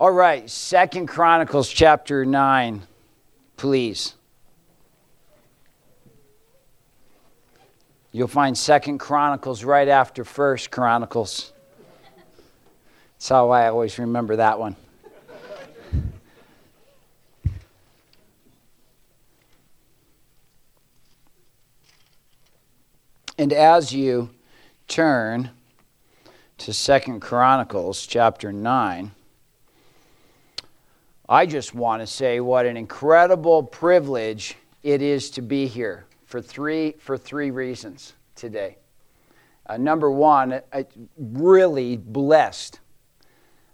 All right, Second Chronicles chapter 9, please. You'll find Second Chronicles right after First Chronicles. That's how I always remember that one. And as you turn to Second Chronicles chapter 9, I just want to say what an incredible privilege it is to be here for three, for three reasons today. Uh, number one, I, really blessed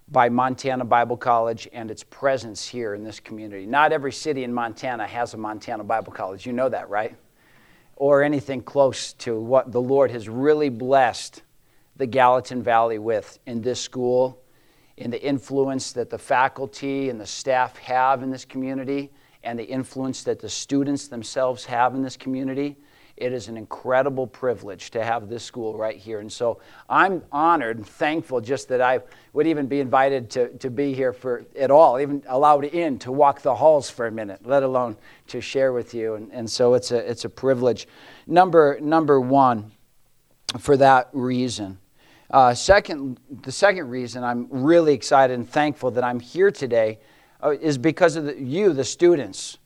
by Montana Bible College and its presence here in this community. Not every city in Montana has a Montana Bible College. You know that, right? Or anything close to what the Lord has really blessed the Gallatin Valley with in this school in the influence that the faculty and the staff have in this community and the influence that the students themselves have in this community. It is an incredible privilege to have this school right here. And so I'm honored and thankful just that I would even be invited to, to be here for at all, even allowed in to walk the halls for a minute, let alone to share with you. And, and so it's a, it's a privilege. Number, number one, for that reason. Uh, second, the second reason I'm really excited and thankful that I'm here today uh, is because of the, you, the students.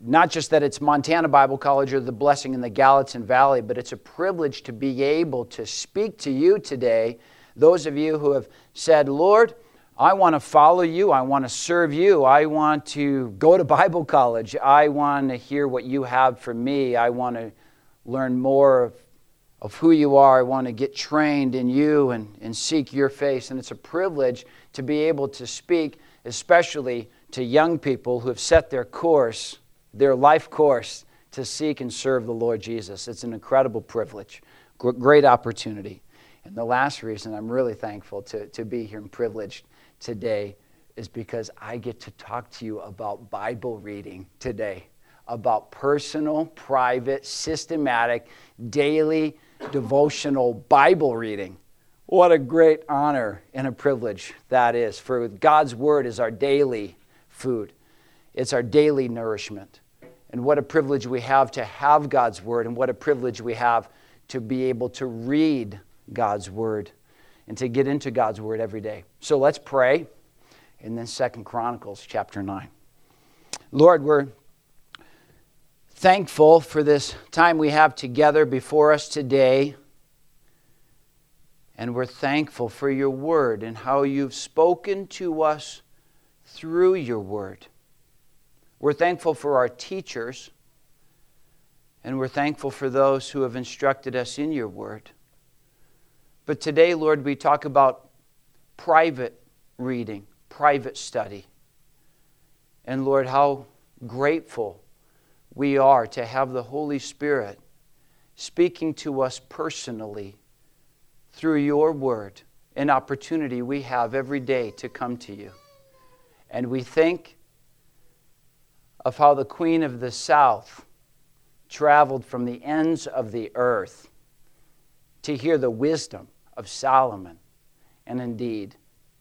Not just that it's Montana Bible College or the blessing in the Gallatin Valley, but it's a privilege to be able to speak to you today. Those of you who have said, Lord, I want to follow you. I want to serve you. I want to go to Bible college. I want to hear what you have for me. I want to learn more of who you are. I want to get trained in you and, and seek your face. And it's a privilege to be able to speak, especially to young people who have set their course, their life course, to seek and serve the Lord Jesus. It's an incredible privilege, great opportunity. And the last reason I'm really thankful to, to be here and privileged today is because I get to talk to you about Bible reading today, about personal, private, systematic, daily devotional Bible reading. What a great honor and a privilege that is. For God's Word is our daily food, it's our daily nourishment. And what a privilege we have to have God's Word, and what a privilege we have to be able to read God's Word and to get into God's Word every day. So let's pray. And then Second Chronicles chapter 9. Lord, we're thankful for this time we have together before us today. And we're thankful for your word and how you've spoken to us through your word. We're thankful for our teachers, and we're thankful for those who have instructed us in your word. But today, Lord, we talk about private reading, private study. And Lord, how grateful we are to have the Holy Spirit speaking to us personally through your word, an opportunity we have every day to come to you. And we think of how the Queen of the South traveled from the ends of the earth to hear the wisdom of Solomon. And indeed,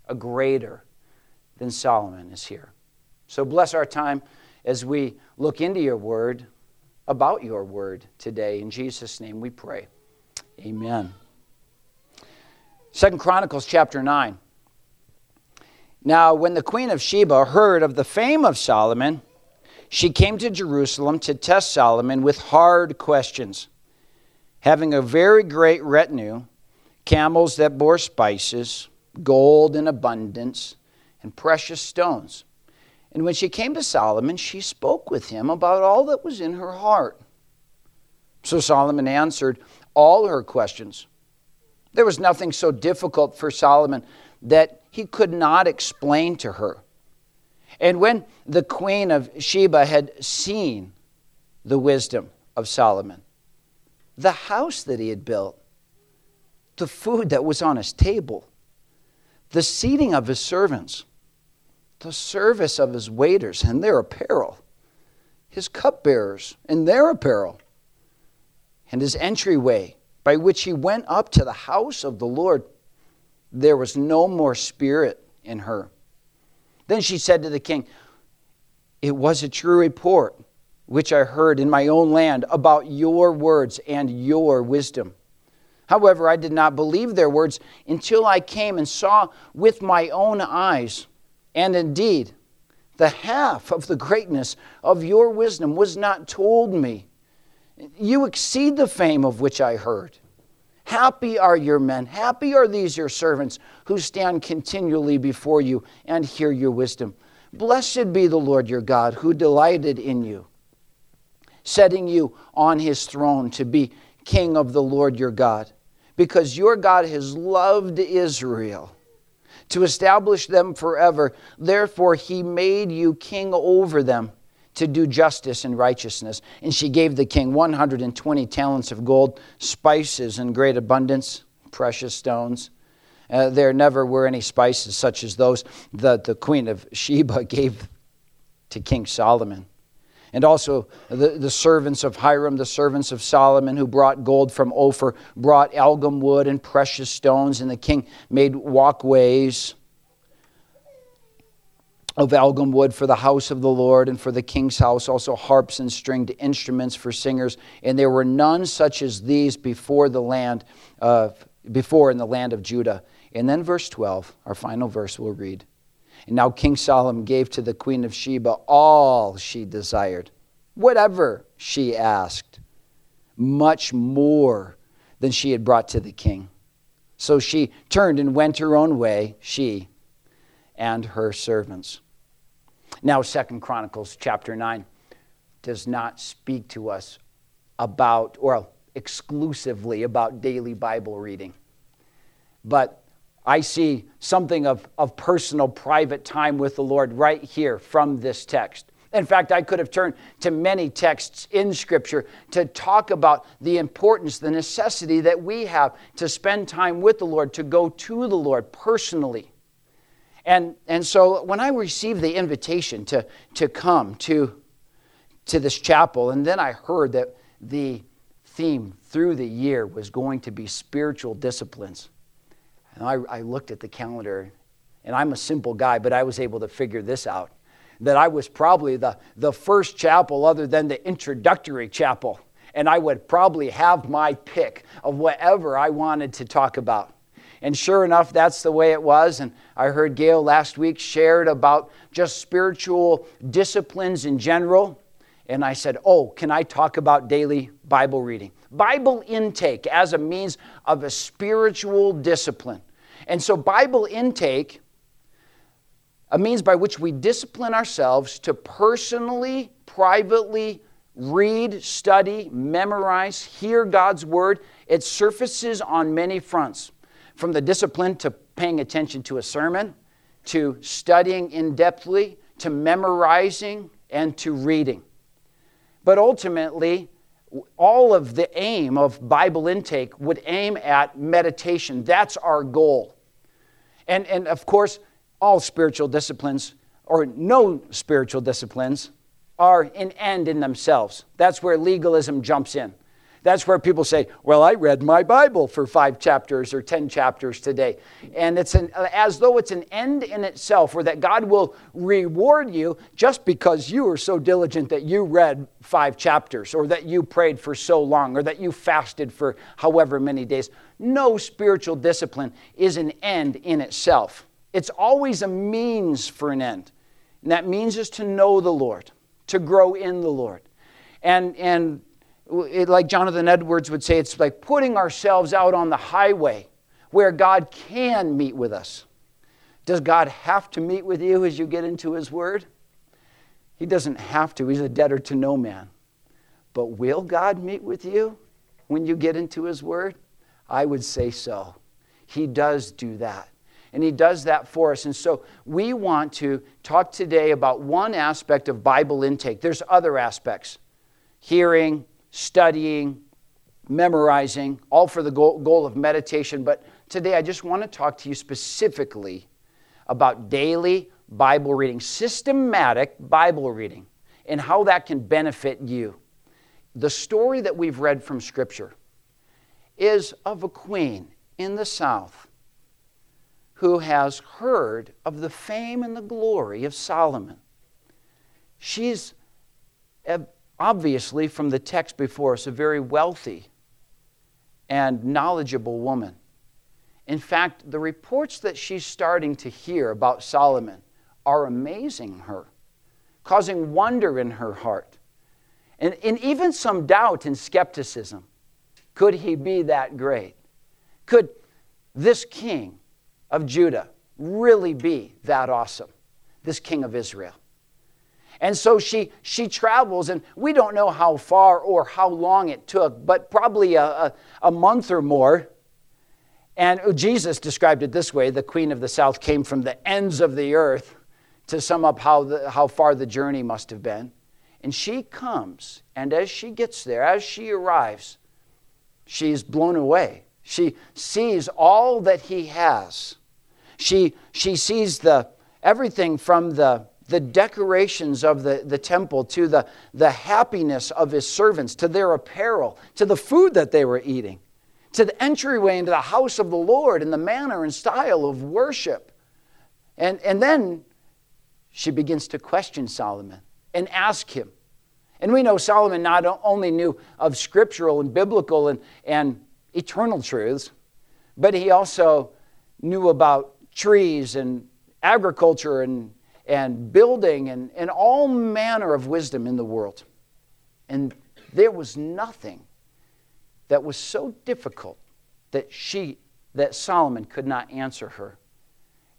a greater than Solomon is here. So bless our time as we look into your word, about your word today. In Jesus' name we pray. Amen. Second Chronicles chapter 9. Now, when the queen of Sheba heard of the fame of Solomon, she came to Jerusalem to test Solomon with hard questions. Having a very great retinue, camels that bore spices, gold in abundance, and precious stones. And when she came to Solomon, she spoke with him about all that was in her heart. So Solomon answered all her questions. There was nothing so difficult for Solomon that he could not explain to her. And when the queen of Sheba had seen the wisdom of Solomon, the house that he had built, the food that was on his table, the seating of his servants, the service of his waiters and their apparel, his cupbearers and their apparel, and his entryway by which he went up to the house of the Lord. There was no more spirit in her. Then she said to the king, It was a true report which I heard in my own land about your words and your wisdom. However, I did not believe their words until I came and saw with my own eyes. And indeed, the half of the greatness of your wisdom was not told me. You exceed the fame of which I heard. Happy are your men, happy are these your servants who stand continually before you and hear your wisdom. Blessed be the Lord your God who delighted in you, setting you on his throne to be king of the Lord your God, because your God has loved Israel to establish them forever. Therefore, he made you king over them to do justice and righteousness. And she gave the king 120 talents of gold, spices in great abundance, precious stones. Uh, there never were any spices such as those that the queen of Sheba gave to King Solomon. And also the, the servants of Hiram, the servants of Solomon, who brought gold from Ophir, brought algum wood and precious stones, and the king made walkways of algum wood for the house of the Lord and for the king's house, also harps and stringed instruments for singers. And there were none such as these before the land, uh, before in the land of Judah. And then verse 12, our final verse we'll read. And now King Solomon gave to the queen of Sheba all she desired, whatever she asked, much more than she had brought to the king. So she turned and went her own way, she and her servants. Now, Second Chronicles chapter 9 does not speak to us about, or exclusively about daily Bible reading. But I see something of, of personal, private time with the Lord right here from this text. In fact, I could have turned to many texts in Scripture to talk about the importance, the necessity that we have to spend time with the Lord, to go to the Lord personally. And, and so when I received the invitation to, to come to, to this chapel, and then I heard that the theme through the year was going to be spiritual disciplines. And I, I looked at the calendar, and I'm a simple guy, but I was able to figure this out that I was probably the, the first chapel other than the introductory chapel. And I would probably have my pick of whatever I wanted to talk about. And sure enough, that's the way it was. And I heard Gail last week shared about just spiritual disciplines in general. And I said, Oh, can I talk about daily Bible reading? Bible intake as a means of a spiritual discipline. And so, Bible intake, a means by which we discipline ourselves to personally, privately read, study, memorize, hear God's word. It surfaces on many fronts from the discipline to paying attention to a sermon, to studying in depthly, to memorizing, and to reading. But ultimately, all of the aim of Bible intake would aim at meditation. That's our goal. And, and of course, all spiritual disciplines, or no spiritual disciplines, are an end in themselves. That's where legalism jumps in. That's where people say, Well, I read my Bible for five chapters or 10 chapters today. And it's an, as though it's an end in itself, or that God will reward you just because you were so diligent that you read five chapters, or that you prayed for so long, or that you fasted for however many days. No spiritual discipline is an end in itself, it's always a means for an end. And that means is to know the Lord, to grow in the Lord. And, and it, like Jonathan Edwards would say, it's like putting ourselves out on the highway where God can meet with us. Does God have to meet with you as you get into His Word? He doesn't have to, He's a debtor to no man. But will God meet with you when you get into His Word? I would say so. He does do that. And He does that for us. And so we want to talk today about one aspect of Bible intake. There's other aspects hearing, studying, memorizing, all for the goal, of meditation. But today I just want to talk to you specifically about daily Bible reading, systematic Bible reading, and how that can benefit you. The story that we've read from Scripture is of a queen in the South who has heard of the fame and the glory of Solomon. She's obviously, from the text before us, a very wealthy and knowledgeable woman. In fact, the reports that she's starting to hear about Solomon are amazing her, causing wonder in her heart, and, and even some doubt and skepticism. Could he be that great? Could this king of Judah really be that awesome? This king of Israel. And so she, she travels, and we don't know how far or how long it took, but probably a, a, a month or more. And Jesus described it this way the queen of the south came from the ends of the earth to sum up how, the, how far the journey must have been. And she comes, and as she gets there, as she arrives, she's blown away. She sees all that he has. She, she sees the, everything from the, the decorations of the, the temple to the, the happiness of his servants, to their apparel, to the food that they were eating, to the entryway into the house of the Lord and the manner and style of worship. And, and then she begins to question Solomon and ask him. And we know Solomon not only knew of scriptural and biblical and, and eternal truths, but he also knew about trees and agriculture and, and building and, and all manner of wisdom in the world. And there was nothing that was so difficult that she that Solomon could not answer her.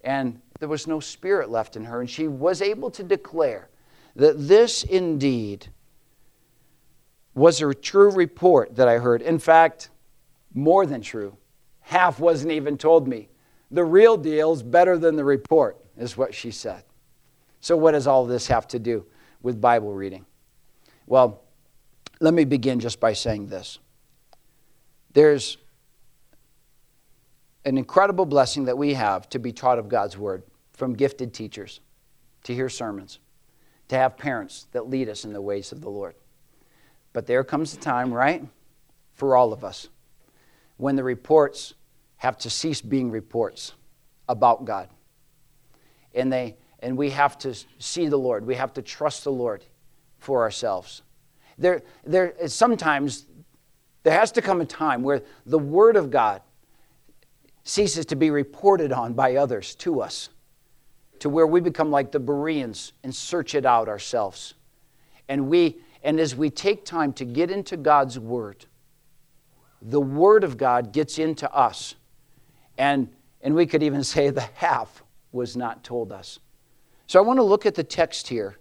And there was no spirit left in her, and she was able to declare that this indeed was a true report that I heard. In fact, more than true. Half wasn't even told me. The real deal's better than the report, is what she said. So, what does all this have to do with Bible reading? Well, let me begin just by saying this. There's an incredible blessing that we have to be taught of God's Word from gifted teachers, to hear sermons, to have parents that lead us in the ways of the Lord. But there comes a time, right, for all of us, when the reports have to cease being reports about God. And, they, and we have to see the Lord, we have to trust the Lord for ourselves. There, there, sometimes there has to come a time where the Word of God ceases to be reported on by others to us, to where we become like the Bereans and search it out ourselves. And we and as we take time to get into God's word, the word of God gets into us. And and we could even say the half was not told us. So I want to look at the text here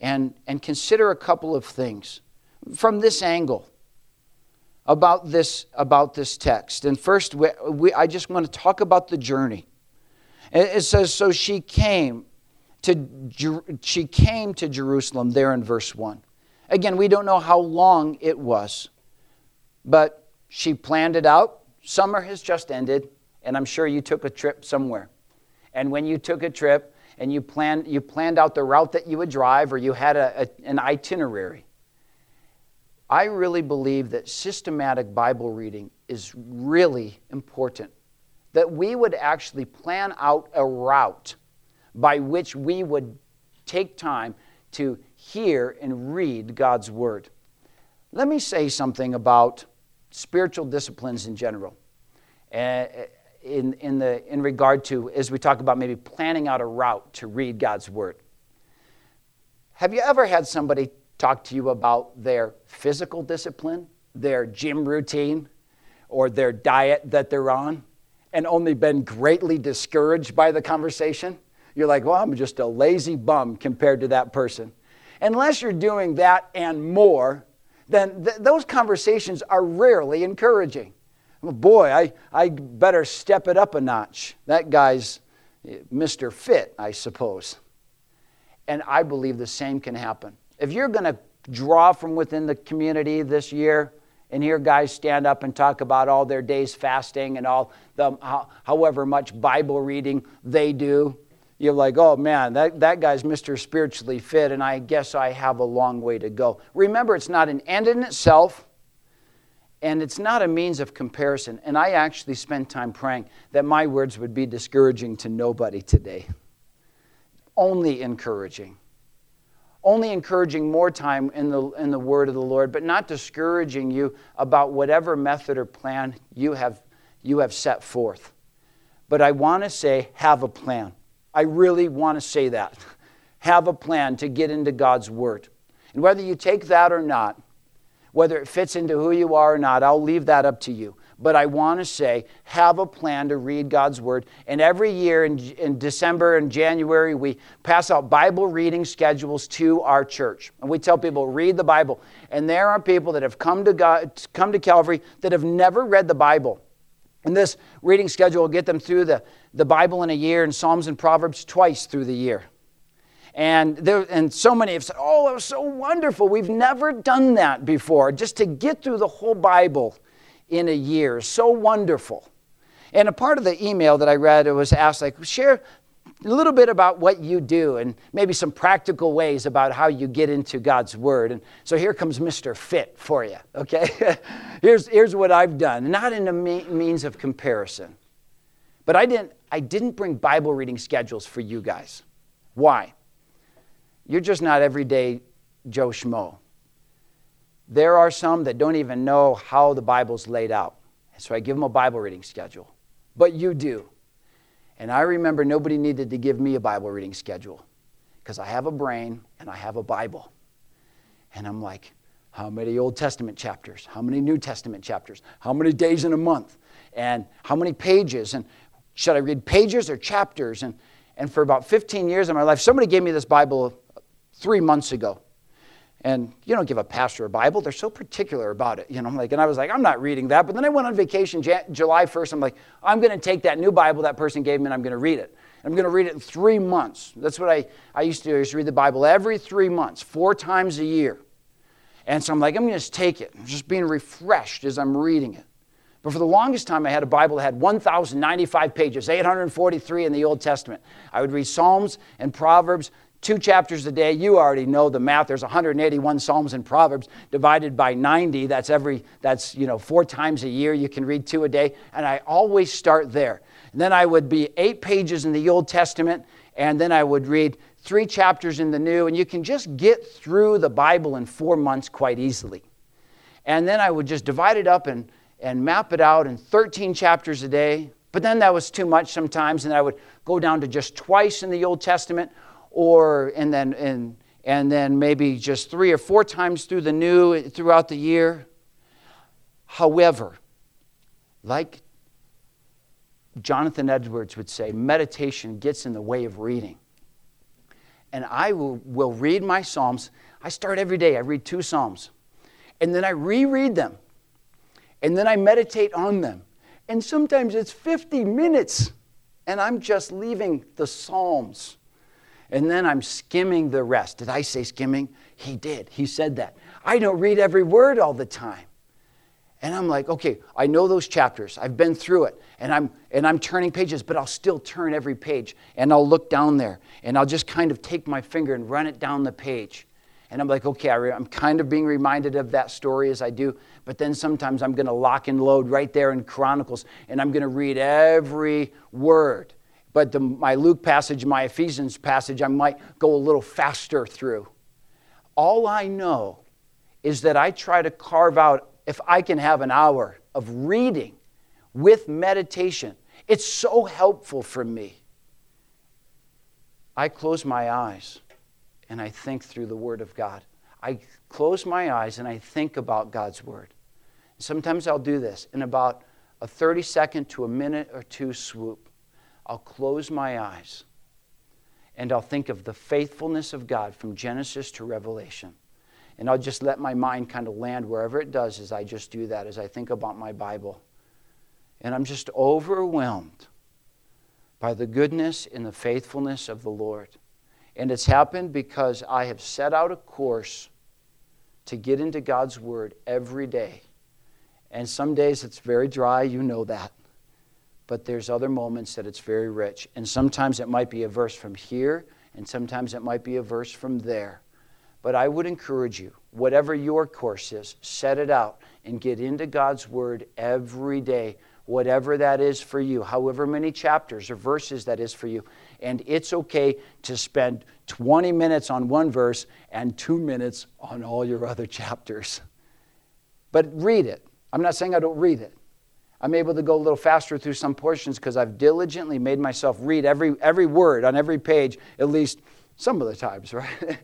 and, and consider a couple of things from this angle about this, about this text. And first, we, we, I just want to talk about the journey. It says, So she came to, she came to Jerusalem there in verse 1. Again, we don't know how long it was, but she planned it out. Summer has just ended, and I'm sure you took a trip somewhere. And when you took a trip and you planned, you planned out the route that you would drive or you had a, a, an itinerary, I really believe that systematic Bible reading is really important. That we would actually plan out a route by which we would take time to hear and read God's Word. Let me say something about spiritual disciplines in general. Uh, in, in, the, in regard to, as we talk about maybe planning out a route to read God's Word. Have you ever had somebody talk to you about their physical discipline, their gym routine, or their diet that they're on, and only been greatly discouraged by the conversation? You're like, well, I'm just a lazy bum compared to that person. Unless you're doing that and more, then th- those conversations are rarely encouraging. Well, boy, I, I better step it up a notch. That guy's eh, Mr. Fit, I suppose. And I believe the same can happen. If you're going to draw from within the community this year and hear guys stand up and talk about all their days fasting and all the however much Bible reading they do, you're like, oh man, that, that guy's Mr. Spiritually Fit, and I guess I have a long way to go. Remember, it's not an end in itself, And it's not a means of comparison. And I actually spent time praying that my words would be discouraging to nobody today. Only encouraging. Only encouraging more time in the, in the word of the Lord, but not discouraging you about whatever method or plan you have, you have set forth. But I want to say, have a plan. I really want to say that. Have a plan to get into God's Word. And whether you take that or not, whether it fits into who you are or not, I'll leave that up to you. But I want to say, have a plan to read God's Word. And every year in, in December and January, we pass out Bible reading schedules to our church. And we tell people, read the Bible. And there are people that have come to, God, come to Calvary that have never read the Bible. And this reading schedule will get them through the, the Bible in a year and Psalms and Proverbs twice through the year. And, there, and so many have said, Oh, it was so wonderful. We've never done that before. Just to get through the whole Bible in a year. So wonderful. And a part of the email that I read, it was asked, like, share a little bit about what you do and maybe some practical ways about how you get into God's Word. And so here comes Mr. Fit for you, okay? here's, here's what I've done, not in a means of comparison. But I didn't, I didn't bring Bible reading schedules for you guys. Why? You're just not everyday Joe Schmo. There are some that don't even know how the Bible's laid out. So I give them a Bible reading schedule. But you do. And I remember nobody needed to give me a Bible reading schedule because I have a brain and I have a Bible. And I'm like, how many Old Testament chapters? How many New Testament chapters? How many days in a month? And how many pages? And should I read pages or chapters? And, and for about 15 years of my life, somebody gave me this Bible three months ago. And you don't give a pastor a Bible. They're so particular about it. You know, I'm like, and I was like, I'm not reading that. But then I went on vacation July 1st. I'm like, I'm going to take that new Bible that person gave me and I'm going to read it. I'm going to read it in three months. That's what I, I used to do. I used to read the Bible every three months, four times a year. And so I'm like, I'm going to just take it. I'm just being refreshed as I'm reading it. But for the longest time, I had a Bible that had 1,095 pages, 843 in the Old Testament. I would read Psalms and Proverbs, two chapters a day. You already know the math. There's 181 Psalms and Proverbs divided by 90. That's every, that's, you know, four times a year. You can read two a day. And I always start there. And then I would be eight pages in the Old Testament, and then I would read three chapters in the New. And you can just get through the Bible in four months quite easily. And then I would just divide it up and, and map it out in 13 chapters a day. But then that was too much sometimes, and I would go down to just twice in the Old Testament or and then and and then maybe just three or four times through the new throughout the year. However, like Jonathan Edwards would say, meditation gets in the way of reading. And I will, will read my Psalms. I start every day, I read two Psalms. And then I reread them. And then I meditate on them. And sometimes it's 50 minutes, and I'm just leaving the Psalms and then I'm skimming the rest. Did I say skimming? He did. He said that. I don't read every word all the time. And I'm like, okay, I know those chapters. I've been through it. And I'm and I'm turning pages, but I'll still turn every page and I'll look down there and I'll just kind of take my finger and run it down the page. And I'm like, okay, I'm kind of being reminded of that story as I do. But then sometimes I'm going to lock and load right there in Chronicles and I'm going to read every word but the, my Luke passage, my Ephesians passage, I might go a little faster through. All I know is that I try to carve out, if I can have an hour of reading with meditation, it's so helpful for me. I close my eyes and I think through the Word of God. I close my eyes and I think about God's Word. Sometimes I'll do this in about a 30 second to a minute or two swoop. I'll close my eyes and I'll think of the faithfulness of God from Genesis to Revelation. And I'll just let my mind kind of land wherever it does as I just do that, as I think about my Bible. And I'm just overwhelmed by the goodness and the faithfulness of the Lord. And it's happened because I have set out a course to get into God's Word every day. And some days it's very dry, you know that but there's other moments that it's very rich. And sometimes it might be a verse from here, and sometimes it might be a verse from there. But I would encourage you, whatever your course is, set it out and get into God's Word every day, whatever that is for you, however many chapters or verses that is for you. And it's okay to spend 20 minutes on one verse and two minutes on all your other chapters. But read it. I'm not saying I don't read it. I'm able to go a little faster through some portions because I've diligently made myself read every, every word on every page at least some of the times, right?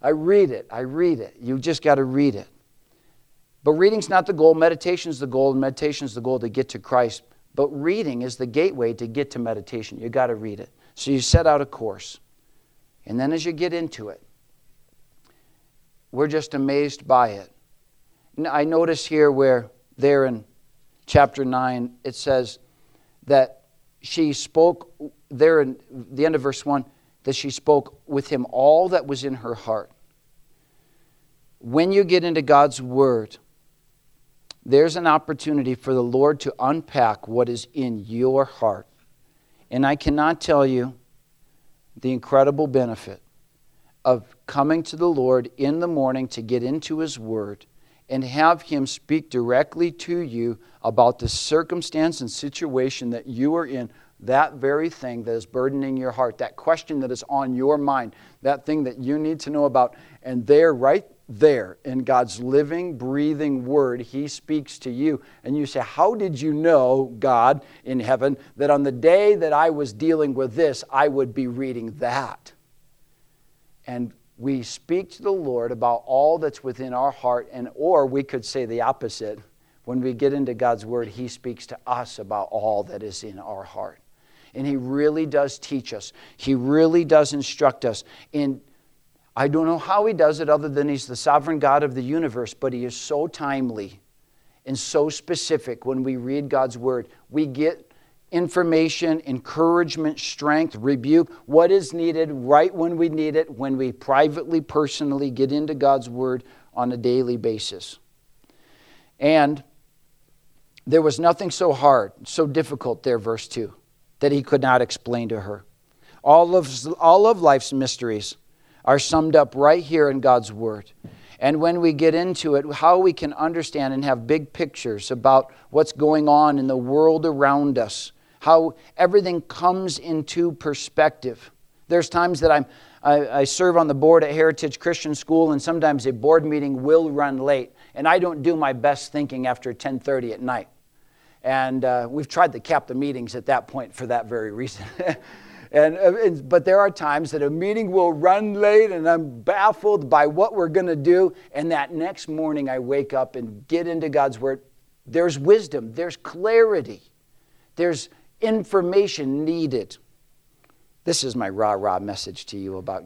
I read it. I read it. You just got to read it. But reading's not the goal. Meditation's the goal, and meditation's the goal to get to Christ. But reading is the gateway to get to meditation. You got to read it. So you set out a course. And then as you get into it, we're just amazed by it. I notice here where there in chapter 9 it says that she spoke there in the end of verse 1 that she spoke with him all that was in her heart. When you get into God's word, there's an opportunity for the Lord to unpack what is in your heart. And I cannot tell you the incredible benefit of coming to the Lord in the morning to get into His Word and have Him speak directly to you about the circumstance and situation that you are in, that very thing that is burdening your heart, that question that is on your mind, that thing that you need to know about. And there, right there in God's living, breathing word, He speaks to you. And you say, How did you know, God in heaven, that on the day that I was dealing with this, I would be reading that? And we speak to the Lord about all that's within our heart, and or we could say the opposite. When we get into God's word, He speaks to us about all that is in our heart. And He really does teach us. He really does instruct us. in I don't know how he does it other than he's the sovereign God of the universe, but he is so timely and so specific when we read God's word. We get information, encouragement, strength, rebuke, what is needed right when we need it, when we privately, personally get into God's word on a daily basis. And there was nothing so hard, so difficult there, verse 2, that he could not explain to her. All of, all of life's mysteries are summed up right here in God's Word. And when we get into it, how we can understand and have big pictures about what's going on in the world around us, how everything comes into perspective. There's times that I'm, I, I serve on the board at Heritage Christian School, and sometimes a board meeting will run late, and I don't do my best thinking after 10:30 at night. And uh, we've tried to cap the meetings at that point for that very reason. And, uh, and, but there are times that a meeting will run late and I'm baffled by what we're going to do. And that next morning I wake up and get into God's Word. There's wisdom, there's clarity, there's information needed. This is my rah rah message to you about,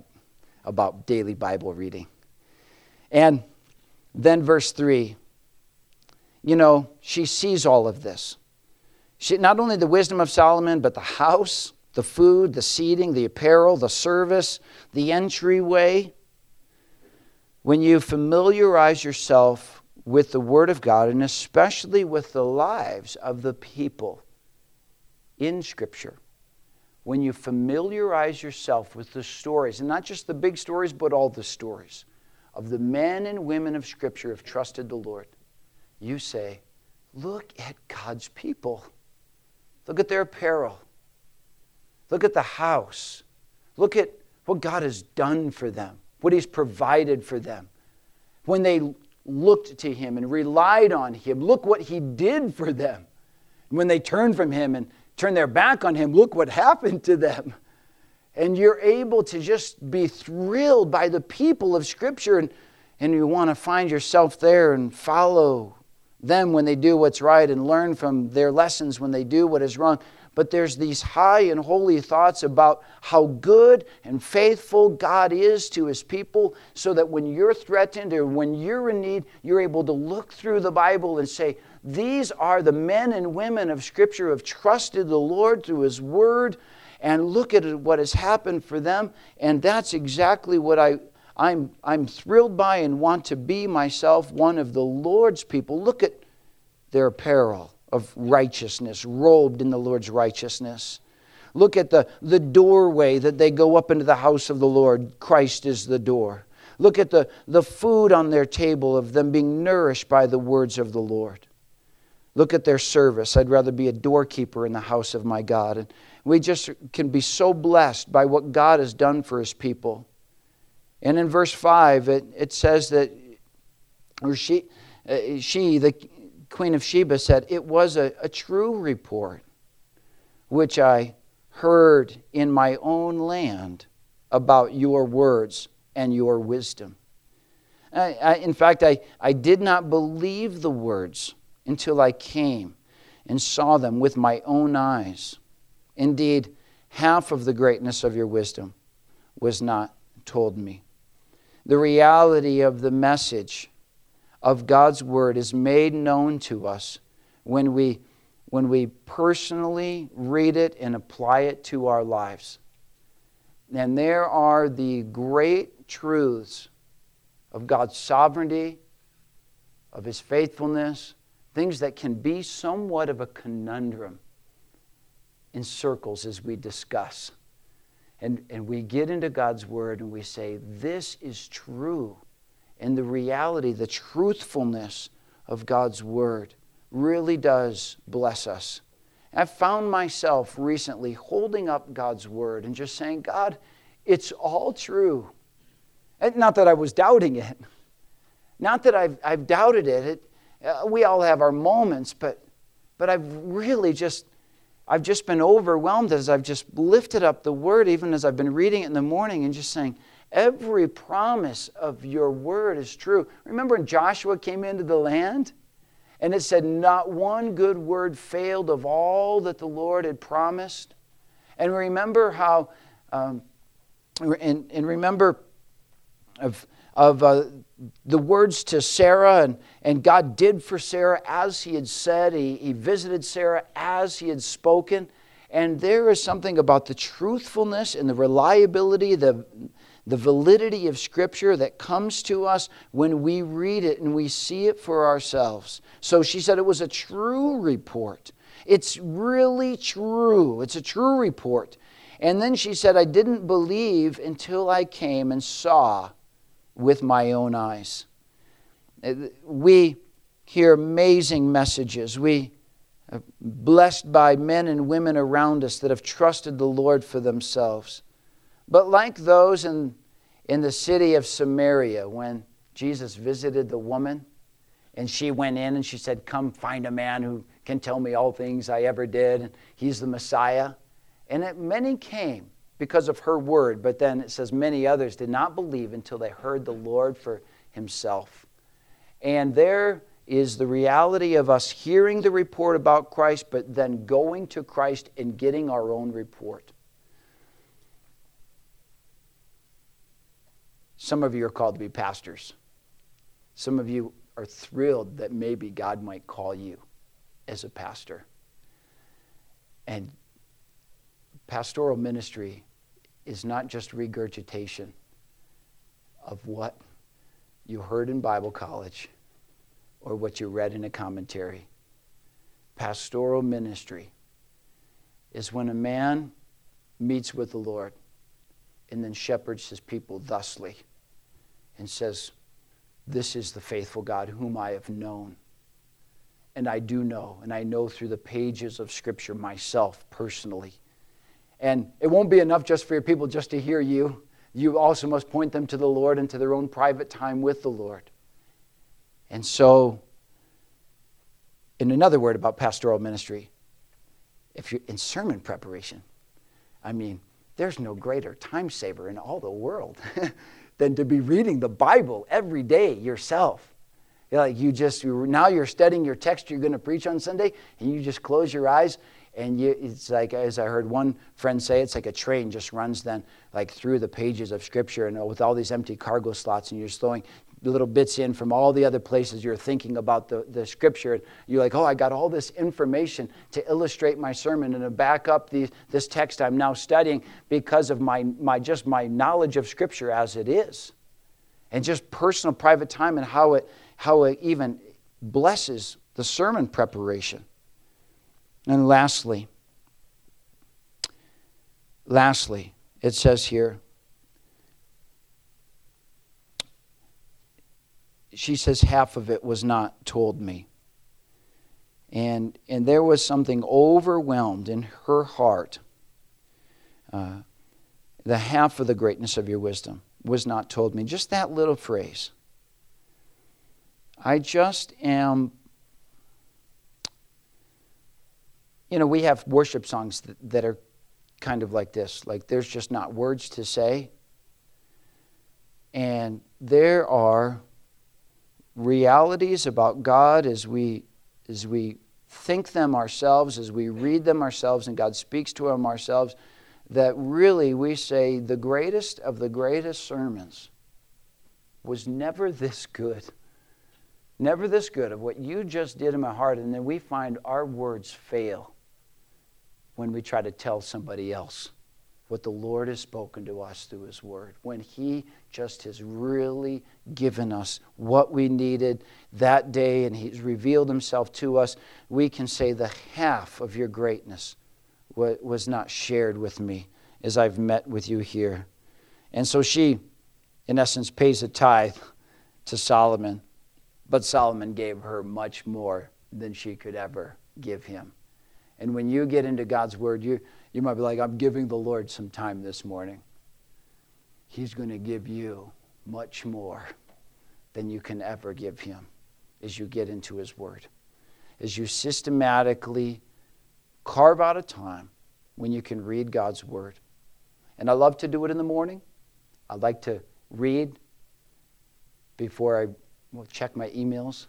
about daily Bible reading. And then verse 3 you know, she sees all of this. She, not only the wisdom of Solomon, but the house the food, the seating, the apparel, the service, the entryway. When you familiarize yourself with the Word of God, and especially with the lives of the people in Scripture, when you familiarize yourself with the stories, and not just the big stories, but all the stories of the men and women of Scripture who have trusted the Lord, you say, Look at God's people. Look at their apparel. Look at the house. Look at what God has done for them, what He's provided for them. When they looked to Him and relied on Him, look what He did for them. when they turned from Him and turned their back on Him, look what happened to them. And you're able to just be thrilled by the people of Scripture, and, and you want to find yourself there and follow them when they do what's right and learn from their lessons when they do what is wrong but there's these high and holy thoughts about how good and faithful God is to his people, so that when you're threatened or when you're in need, you're able to look through the Bible and say, These are the men and women of Scripture who have trusted the Lord through his word, and look at what has happened for them. And that's exactly what I, I'm, I'm thrilled by and want to be myself one of the Lord's people. Look at their apparel of righteousness, robed in the Lord's righteousness. Look at the, the doorway that they go up into the house of the Lord. Christ is the door. Look at the, the food on their table of them being nourished by the words of the Lord. Look at their service. I'd rather be a doorkeeper in the house of my God. And we just can be so blessed by what God has done for his people. And in verse 5, it, it says that, or she, uh, she, the Queen of Sheba, said, It was a, a true report which I heard in my own land about your words and your wisdom. I, I, in fact, I, I did not believe the words until I came and saw them with my own eyes. Indeed, half of the greatness of your wisdom was not told me. The reality of the message of God's word is made known to us when we, when we personally read it and apply it to our lives. And there are the great truths of God's sovereignty, of His faithfulness, things that can be somewhat of a conundrum in circles as we discuss. And, and we get into God's Word and we say, This is true. And the reality, the truthfulness of God's Word really does bless us. I've found myself recently holding up God's Word and just saying, God, it's all true. And not that I was doubting it, not that I've, I've doubted it. it uh, we all have our moments, but, but I've really just, I've just been overwhelmed as I've just lifted up the word, even as I've been reading it in the morning and just saying, every promise of your word is true. Remember when Joshua came into the land? And it said, Not one good word failed of all that the Lord had promised. And remember how, um, and, and remember of, of uh, the words to Sarah, and, and God did for Sarah as he had said. He, he visited Sarah as he had spoken. And there is something about the truthfulness and the reliability, the, the validity of Scripture that comes to us when we read it and we see it for ourselves. So she said it was a true report. It's really true. It's a true report. And then she said, I didn't believe until I came and saw with my own eyes. We hear amazing messages. We are blessed by men and women around us that have trusted the Lord for themselves. But like those in, in the city of Samaria, when Jesus visited the woman, and she went in and she said, Come find a man who can tell me all things I ever did. And he's the Messiah. And it, many came because of her word. But then it says many others did not believe until they heard the Lord for himself. And there is the reality of us hearing the report about Christ, but then going to Christ and getting our own report. Some of you are called to be pastors. Some of you are thrilled that maybe God might call you as a pastor. And pastoral ministry is not just regurgitation of what you heard in Bible college or what you read in a commentary. Pastoral ministry is when a man meets with the Lord and then shepherds his people thusly and says, This is the faithful God whom I have known. And I do know, and I know through the pages of Scripture myself personally and it won't be enough just for your people just to hear you. You also must point them to the Lord and to their own private time with the Lord. And so, in another word about pastoral ministry, if you're in sermon preparation, I mean, there's no greater time saver in all the world than to be reading the Bible every day yourself. Like you just now you're studying your text you're going to preach on Sunday, and you just close your eyes and you, it's like as i heard one friend say it's like a train just runs then like through the pages of scripture and uh, with all these empty cargo slots and you're throwing little bits in from all the other places you're thinking about the, the scripture. You're like oh i got all this information to illustrate my sermon and to back up the, this text i'm now studying because of my, my just my knowledge of scripture as it is. And just personal private time and how it how it even blesses the sermon preparation and lastly, lastly, it says here, she says half of it was not told me. And, and there was something overwhelmed in her heart. Uh, the half of the greatness of your wisdom was not told me. Just that little phrase. I just am. You know, we have worship songs that, are kind of like this like, there's just not words to say. And there are realities about God as we, as we think them ourselves, as we read them ourselves, and God speaks to them ourselves, that really we say the greatest of the greatest sermons was never this good. Never this good of what you just did in my heart, and then we find our words fail when we try to tell somebody else what the Lord has spoken to us through His Word, when He just has really given us what we needed that day and He's revealed Himself to us, we can say the half of your greatness was not shared with me as I've met with you here. And so she, in essence, pays a tithe to Solomon, but Solomon gave her much more than she could ever give him. And when you get into God's Word, you you might be like, I'm giving the Lord some time this morning. He's going to give you much more than you can ever give Him as you get into His Word. As you systematically carve out a time when you can read God's Word. And I love to do it in the morning. I like to read before I will check my emails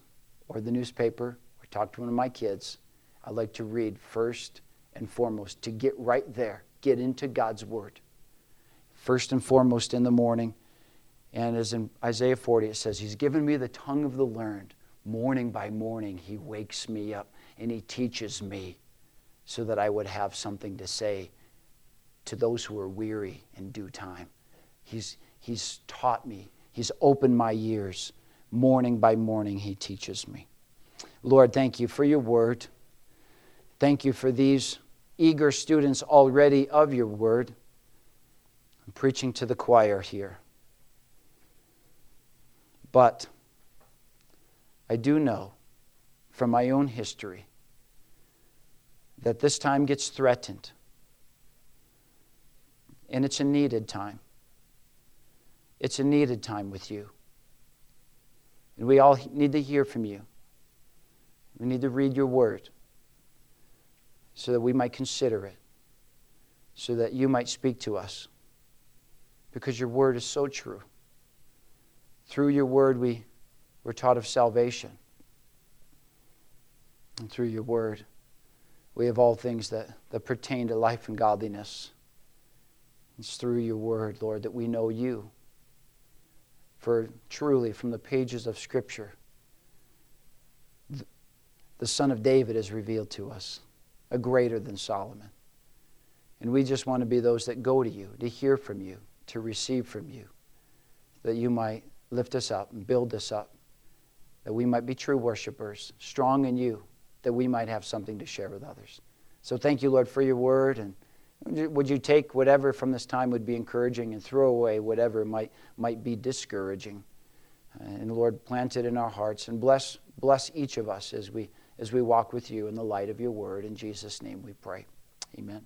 or the newspaper or talk to one of my kids. I like to read first and foremost, to get right there, get into God's Word. First and foremost in the morning. And as in Isaiah 40, it says, He's given me the tongue of the learned. Morning by morning, He wakes me up and He teaches me so that I would have something to say to those who are weary in due time. He's, he's taught me, He's opened my ears. Morning by morning, He teaches me. Lord, thank you for your word. Thank you for these eager students already of your word. I'm preaching to the choir here. But I do know from my own history that this time gets threatened. And it's a needed time. It's a needed time with you. And we all need to hear from you. We need to read your word so that we might consider it, so that you might speak to us. Because your word is so true. Through your word, we were taught of salvation. And through your word, we have all things that, that pertain to life and godliness. It's through your word, Lord, that we know you. For truly, from the pages of Scripture, the Son of David is revealed to us a greater than Solomon. And we just want to be those that go to you, to hear from you, to receive from you, that you might lift us up and build us up, that we might be true worshipers, strong in you, that we might have something to share with others. So thank you, Lord, for your word. And would you take whatever from this time would be encouraging and throw away whatever might, might be discouraging? Uh, and Lord, plant it in our hearts and bless, bless each of us as we as we walk with you in the light of your word. In Jesus' name we pray. Amen.